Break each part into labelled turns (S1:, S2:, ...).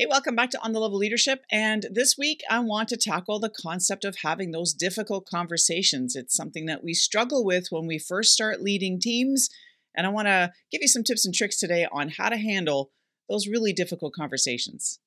S1: Hey, welcome back to On the Level Leadership. And this week, I want to tackle the concept of having those difficult conversations. It's something that we struggle with when we first start leading teams. And I want to give you some tips and tricks today on how to handle those really difficult conversations.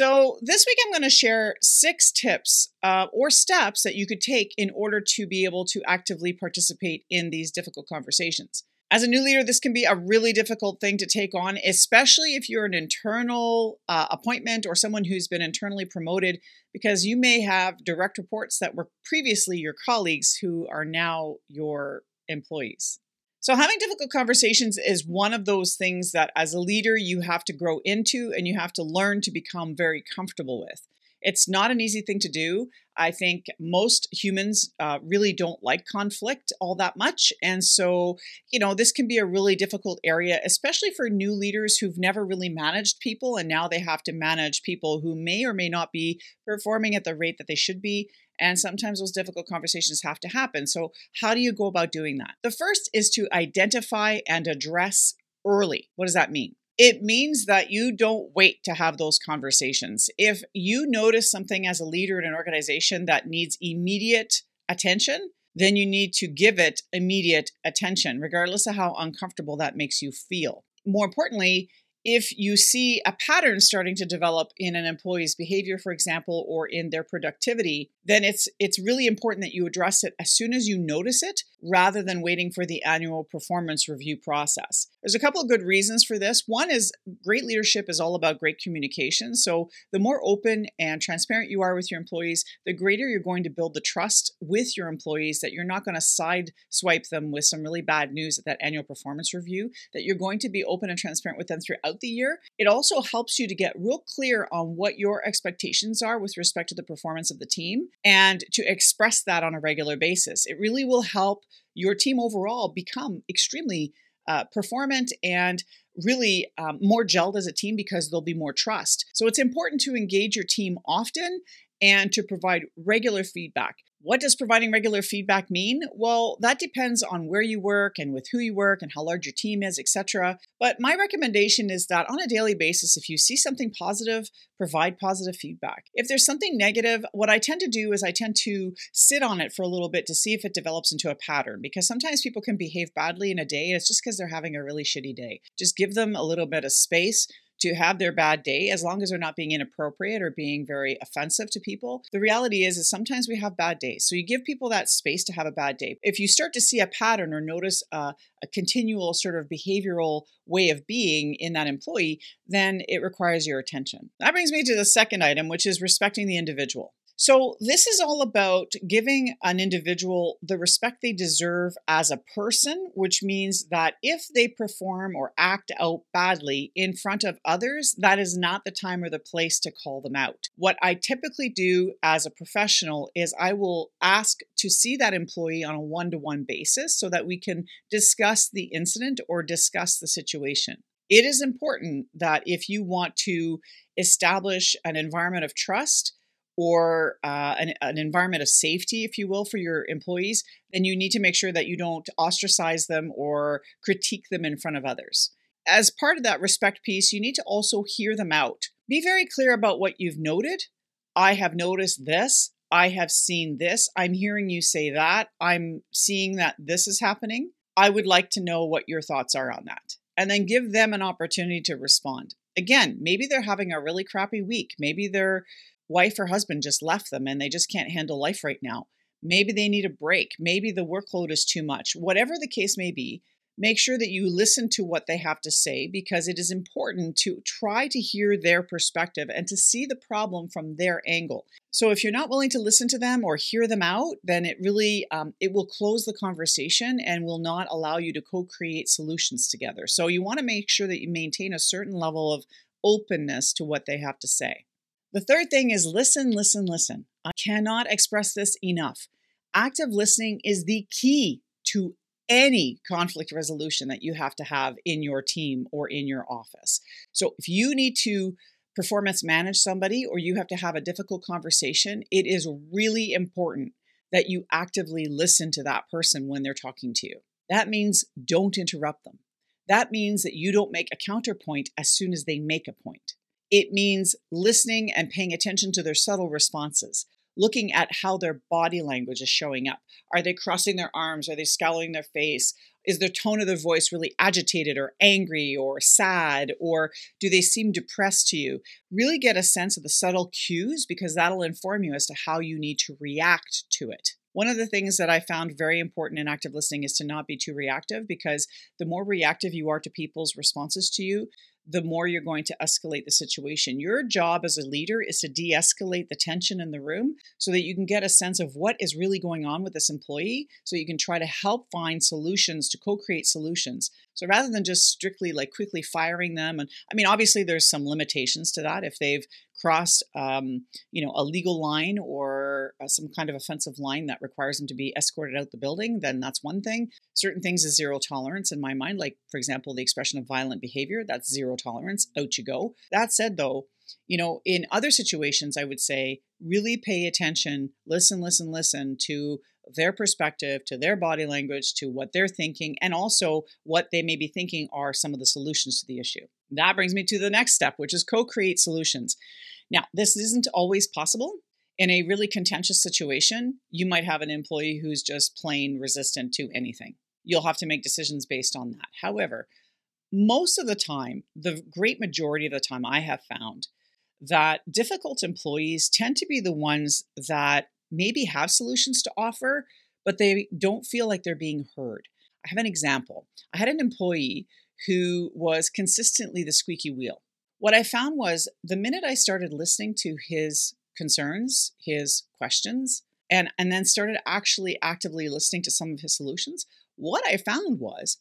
S1: So, this week I'm going to share six tips uh, or steps that you could take in order to be able to actively participate in these difficult conversations. As a new leader, this can be a really difficult thing to take on, especially if you're an internal uh, appointment or someone who's been internally promoted, because you may have direct reports that were previously your colleagues who are now your employees. So, having difficult conversations is one of those things that as a leader you have to grow into and you have to learn to become very comfortable with. It's not an easy thing to do. I think most humans uh, really don't like conflict all that much. And so, you know, this can be a really difficult area, especially for new leaders who've never really managed people. And now they have to manage people who may or may not be performing at the rate that they should be. And sometimes those difficult conversations have to happen. So, how do you go about doing that? The first is to identify and address early. What does that mean? It means that you don't wait to have those conversations. If you notice something as a leader in an organization that needs immediate attention, then you need to give it immediate attention, regardless of how uncomfortable that makes you feel. More importantly, if you see a pattern starting to develop in an employee's behavior for example or in their productivity then it's it's really important that you address it as soon as you notice it rather than waiting for the annual performance review process. There's a couple of good reasons for this. One is great leadership is all about great communication. So the more open and transparent you are with your employees the greater you're going to build the trust with your employees that you're not going to side swipe them with some really bad news at that annual performance review that you're going to be open and transparent with them throughout the year. It also helps you to get real clear on what your expectations are with respect to the performance of the team and to express that on a regular basis. It really will help your team overall become extremely uh, performant and really um, more gelled as a team because there'll be more trust. So it's important to engage your team often and to provide regular feedback. What does providing regular feedback mean? Well, that depends on where you work and with who you work and how large your team is, etc. But my recommendation is that on a daily basis, if you see something positive, provide positive feedback. If there's something negative, what I tend to do is I tend to sit on it for a little bit to see if it develops into a pattern because sometimes people can behave badly in a day and it's just because they're having a really shitty day. Just give them a little bit of space to have their bad day as long as they're not being inappropriate or being very offensive to people. The reality is is sometimes we have bad days. So you give people that space to have a bad day. If you start to see a pattern or notice a, a continual sort of behavioral way of being in that employee, then it requires your attention. That brings me to the second item, which is respecting the individual. So, this is all about giving an individual the respect they deserve as a person, which means that if they perform or act out badly in front of others, that is not the time or the place to call them out. What I typically do as a professional is I will ask to see that employee on a one to one basis so that we can discuss the incident or discuss the situation. It is important that if you want to establish an environment of trust, or uh, an, an, environment of safety, if you will, for your employees, then you need to make sure that you don't ostracize them or critique them in front of others. As part of that respect piece, you need to also hear them out. Be very clear about what you've noted. I have noticed this. I have seen this. I'm hearing you say that. I'm seeing that this is happening. I would like to know what your thoughts are on that. And then give them an opportunity to respond. Again, maybe they're having a really crappy week. Maybe they're wife or husband just left them and they just can't handle life right now. Maybe they need a break. Maybe the workload is too much. Whatever the case may be, make sure that you listen to what they have to say because it is important to try to hear their perspective and to see the problem from their angle so if you're not willing to listen to them or hear them out then it really um, it will close the conversation and will not allow you to co-create solutions together so you want to make sure that you maintain a certain level of openness to what they have to say the third thing is listen, listen, listen. I cannot express this enough. Active listening is the key to any conflict resolution that you have to have in your team or in your office. So if you need to performance manage somebody or you have to have a difficult conversation, it is really important that you actively listen to that person when they're talking to you. That means don't interrupt them. That means that you don't make a counterpoint as soon as they make a point. It means listening and paying attention to their subtle responses, looking at how their body language is showing up. Are they crossing their arms? Are they scowling their face? Is their tone of their voice really agitated or angry or sad? Or do they seem depressed to you? Really get a sense of the subtle cues because that'll inform you as to how you need to react to it. One of the things that I found very important in active listening is to not be too reactive because the more reactive you are to people's responses to you, the more you're going to escalate the situation. Your job as a leader is to de escalate the tension in the room so that you can get a sense of what is really going on with this employee so you can try to help find solutions to co create solutions. So rather than just strictly like quickly firing them, and I mean, obviously there's some limitations to that. If they've crossed, um, you know, a legal line uh, some kind of offensive line that requires them to be escorted out the building, then that's one thing. Certain things is zero tolerance in my mind, like for example, the expression of violent behavior. That's zero tolerance. Out you go. That said, though, you know, in other situations, I would say really pay attention, listen, listen, listen to their perspective, to their body language, to what they're thinking, and also what they may be thinking are some of the solutions to the issue. That brings me to the next step, which is co create solutions. Now, this isn't always possible. In a really contentious situation, you might have an employee who's just plain resistant to anything. You'll have to make decisions based on that. However, most of the time, the great majority of the time, I have found that difficult employees tend to be the ones that maybe have solutions to offer, but they don't feel like they're being heard. I have an example. I had an employee who was consistently the squeaky wheel. What I found was the minute I started listening to his concerns, his questions, and, and then started actually actively listening to some of his solutions, what I found was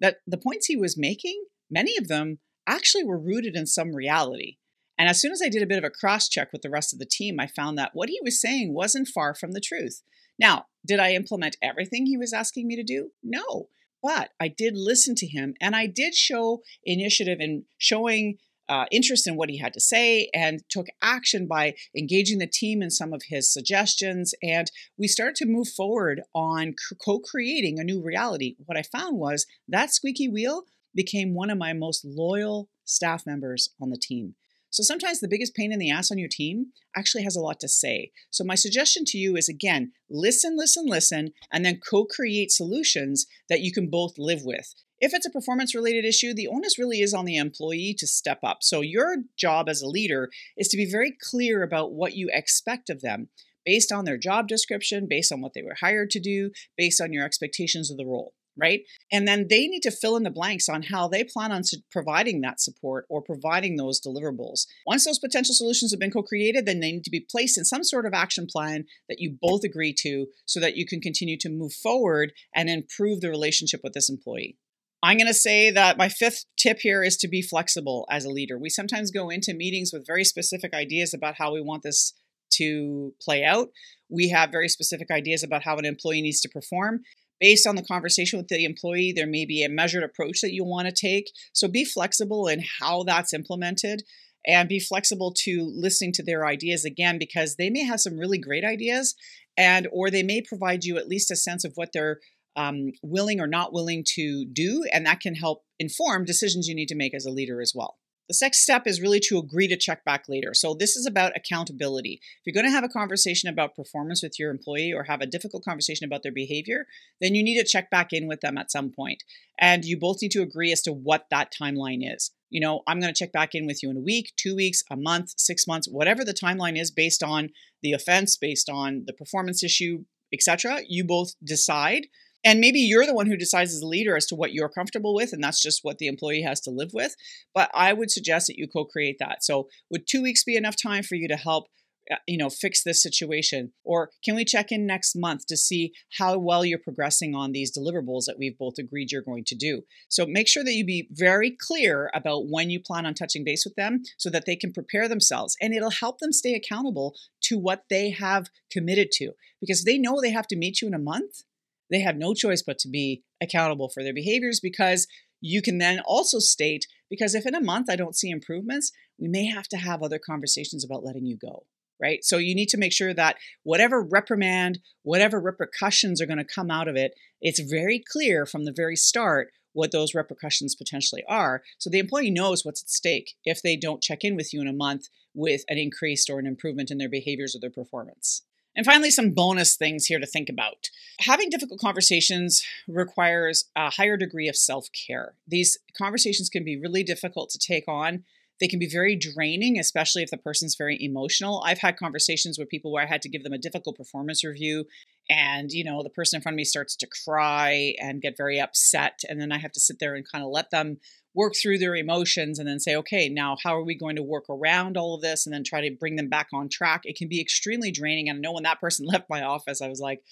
S1: that the points he was making, many of them actually were rooted in some reality. And as soon as I did a bit of a cross check with the rest of the team, I found that what he was saying wasn't far from the truth. Now, did I implement everything he was asking me to do? No. But I did listen to him and I did show initiative in showing uh, interest in what he had to say and took action by engaging the team in some of his suggestions. And we started to move forward on co creating a new reality. What I found was that squeaky wheel became one of my most loyal staff members on the team. So sometimes the biggest pain in the ass on your team actually has a lot to say. So my suggestion to you is again, listen, listen, listen, and then co create solutions that you can both live with. If it's a performance related issue, the onus really is on the employee to step up. So your job as a leader is to be very clear about what you expect of them based on their job description, based on what they were hired to do, based on your expectations of the role right? And then they need to fill in the blanks on how they plan on providing that support or providing those deliverables. Once those potential solutions have been co created, then they need to be placed in some sort of action plan that you both agree to so that you can continue to move forward and improve the relationship with this employee. I'm going to say that my fifth tip here is to be flexible as a leader. We sometimes go into meetings with very specific ideas about how we want this to play out. We have very specific ideas about how an employee needs to perform based on the conversation with the employee, there may be a measured approach that you want to take. So be flexible in how that's implemented and be flexible to listening to their ideas again because they may have some really great ideas and or they may provide you at least a sense of what they're um, willing or not willing to do and that can help inform decisions you need to make as a leader as well the next step is really to agree to check back later. So, this is about accountability. If you're going to have a conversation about performance with your employee or have a difficult conversation about their behavior, then you need to check back in with them at some point. And you both need to agree as to what that timeline is. You know, I'm going to check back in with you in a week, two weeks, a month, six months, whatever the timeline is based on the offense, based on the performance issue, etc. You both decide and maybe you're the one who decides as a leader as to what you're comfortable with, and that's just what the employee has to live with. But I would suggest that you co create that. So, would two weeks be enough time for you to help? Uh, you know fix this situation or can we check in next month to see how well you're progressing on these deliverables that we've both agreed you're going to do so make sure that you be very clear about when you plan on touching base with them so that they can prepare themselves and it'll help them stay accountable to what they have committed to because they know they have to meet you in a month they have no choice but to be accountable for their behaviors because you can then also state because if in a month I don't see improvements, we may have to have other conversations about letting you go, right? So you need to make sure that whatever reprimand, whatever repercussions are going to come out of it, it's very clear from the very start what those repercussions potentially are. So the employee knows what's at stake if they don't check in with you in a month with an increased or an improvement in their behaviors or their performance. And finally, some bonus things here to think about. Having difficult conversations requires a higher degree of self care. These conversations can be really difficult to take on they can be very draining, especially if the person's very emotional. I've had conversations with people where I had to give them a difficult performance review and, you know, the person in front of me starts to cry and get very upset. And then I have to sit there and kind of let them work through their emotions and then say, okay, now how are we going to work around all of this and then try to bring them back on track? It can be extremely draining. And I know when that person left my office, I was like,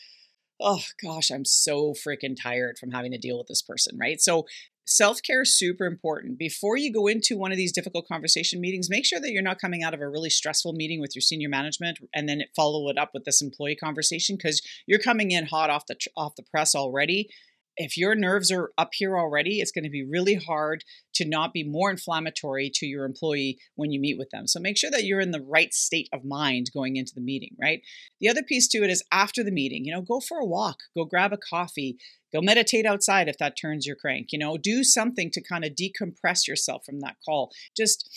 S1: oh gosh, I'm so freaking tired from having to deal with this person, right? So Self care is super important. Before you go into one of these difficult conversation meetings, make sure that you're not coming out of a really stressful meeting with your senior management and then follow it up with this employee conversation because you're coming in hot off the off the press already if your nerves are up here already, it's going to be really hard to not be more inflammatory to your employee when you meet with them. So make sure that you're in the right state of mind going into the meeting, right? The other piece to it is after the meeting, you know, go for a walk, go grab a coffee, go meditate outside if that turns your crank, you know, do something to kind of decompress yourself from that call. Just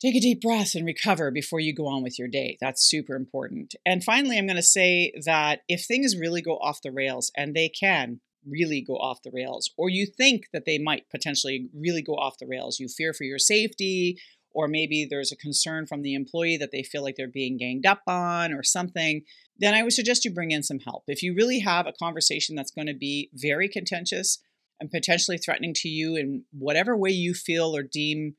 S1: take a deep breath and recover before you go on with your day. That's super important. And finally, I'm going to say that if things really go off the rails, and they can, really go off the rails, or you think that they might potentially really go off the rails. You fear for your safety, or maybe there's a concern from the employee that they feel like they're being ganged up on or something, then I would suggest you bring in some help. If you really have a conversation that's going to be very contentious and potentially threatening to you in whatever way you feel or deem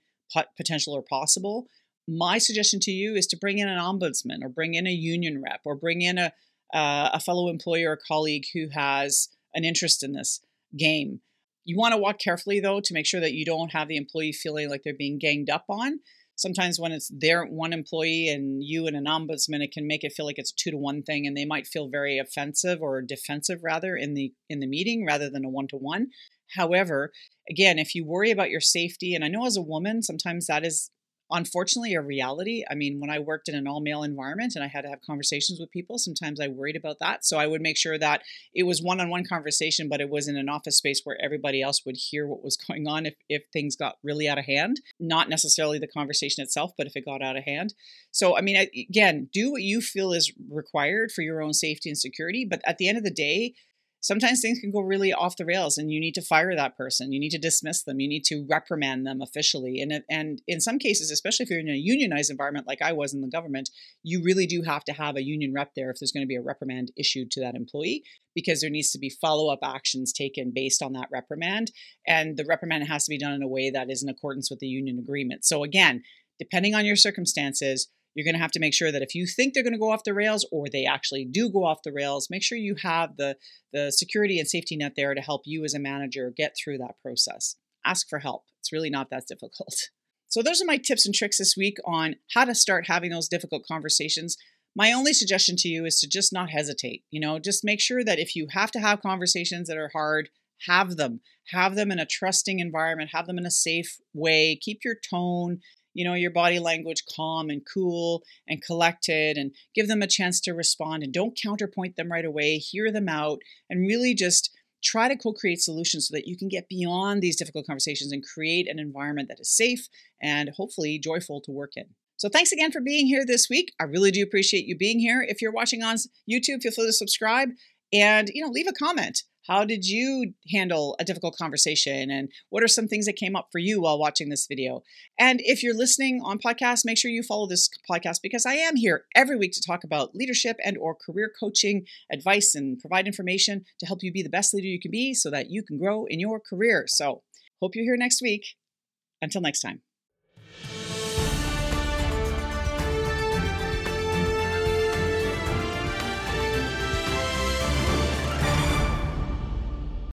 S1: potential or possible, my suggestion to you is to bring in an ombudsman or bring in a union rep or bring in a, uh, a fellow employee or colleague who has an interest in this game. You want to walk carefully though to make sure that you don't have the employee feeling like they're being ganged up on. Sometimes when it's their one employee and you and an ombudsman, it can make it feel like it's two to one thing, and they might feel very offensive or defensive rather in the in the meeting rather than a one to one. However, again, if you worry about your safety, and I know as a woman, sometimes that is unfortunately a reality. I mean, when I worked in an all male environment and I had to have conversations with people, sometimes I worried about that. So I would make sure that it was one on one conversation, but it was in an office space where everybody else would hear what was going on if, if things got really out of hand. Not necessarily the conversation itself, but if it got out of hand. So, I mean, again, do what you feel is required for your own safety and security. But at the end of the day, sometimes things can go really off the rails and you need to fire that person. You need to dismiss them. You need to reprimand them officially. And and in some cases especially if you're in a unionized environment like I was in the government you really do have to have a union rep there if there's going to be a reprimand issued to that employee because there needs to be follow-up actions taken based on that reprimand. And the reprimand has to be done in a way that is in accordance with the union agreement. So again depending on your circumstances you're going to have to make sure that if you think they're going to go off the rails or they actually do go off the rails, make sure you have the, the security and safety net there to help you as a manager get through that process. Ask for help. It's really not that difficult. So, those are my tips and tricks this week on how to start having those difficult conversations. My only suggestion to you is to just not hesitate. You know, just make sure that if you have to have conversations that are hard, have them. Have them in a trusting environment, have them in a safe way. Keep your tone, you know, your body language calm and cool and collected and give them a chance to respond and don't counterpoint them right away. Hear them out and really just try to co-create solutions so that you can get beyond these difficult conversations and create an environment that is safe and hopefully joyful to work in. So thanks again for being here this week. I really do appreciate you being here. If you're watching on YouTube, feel free to subscribe and you know leave a comment. How did you handle a difficult conversation? And what are some things that came up for you while watching this video? And if you're listening on podcast, make sure you follow this podcast because I am here every week to talk about leadership and or career coaching, advice and provide information to help you be the best leader you can be so that you can grow in your career. So, hope you're here next week. Until next time.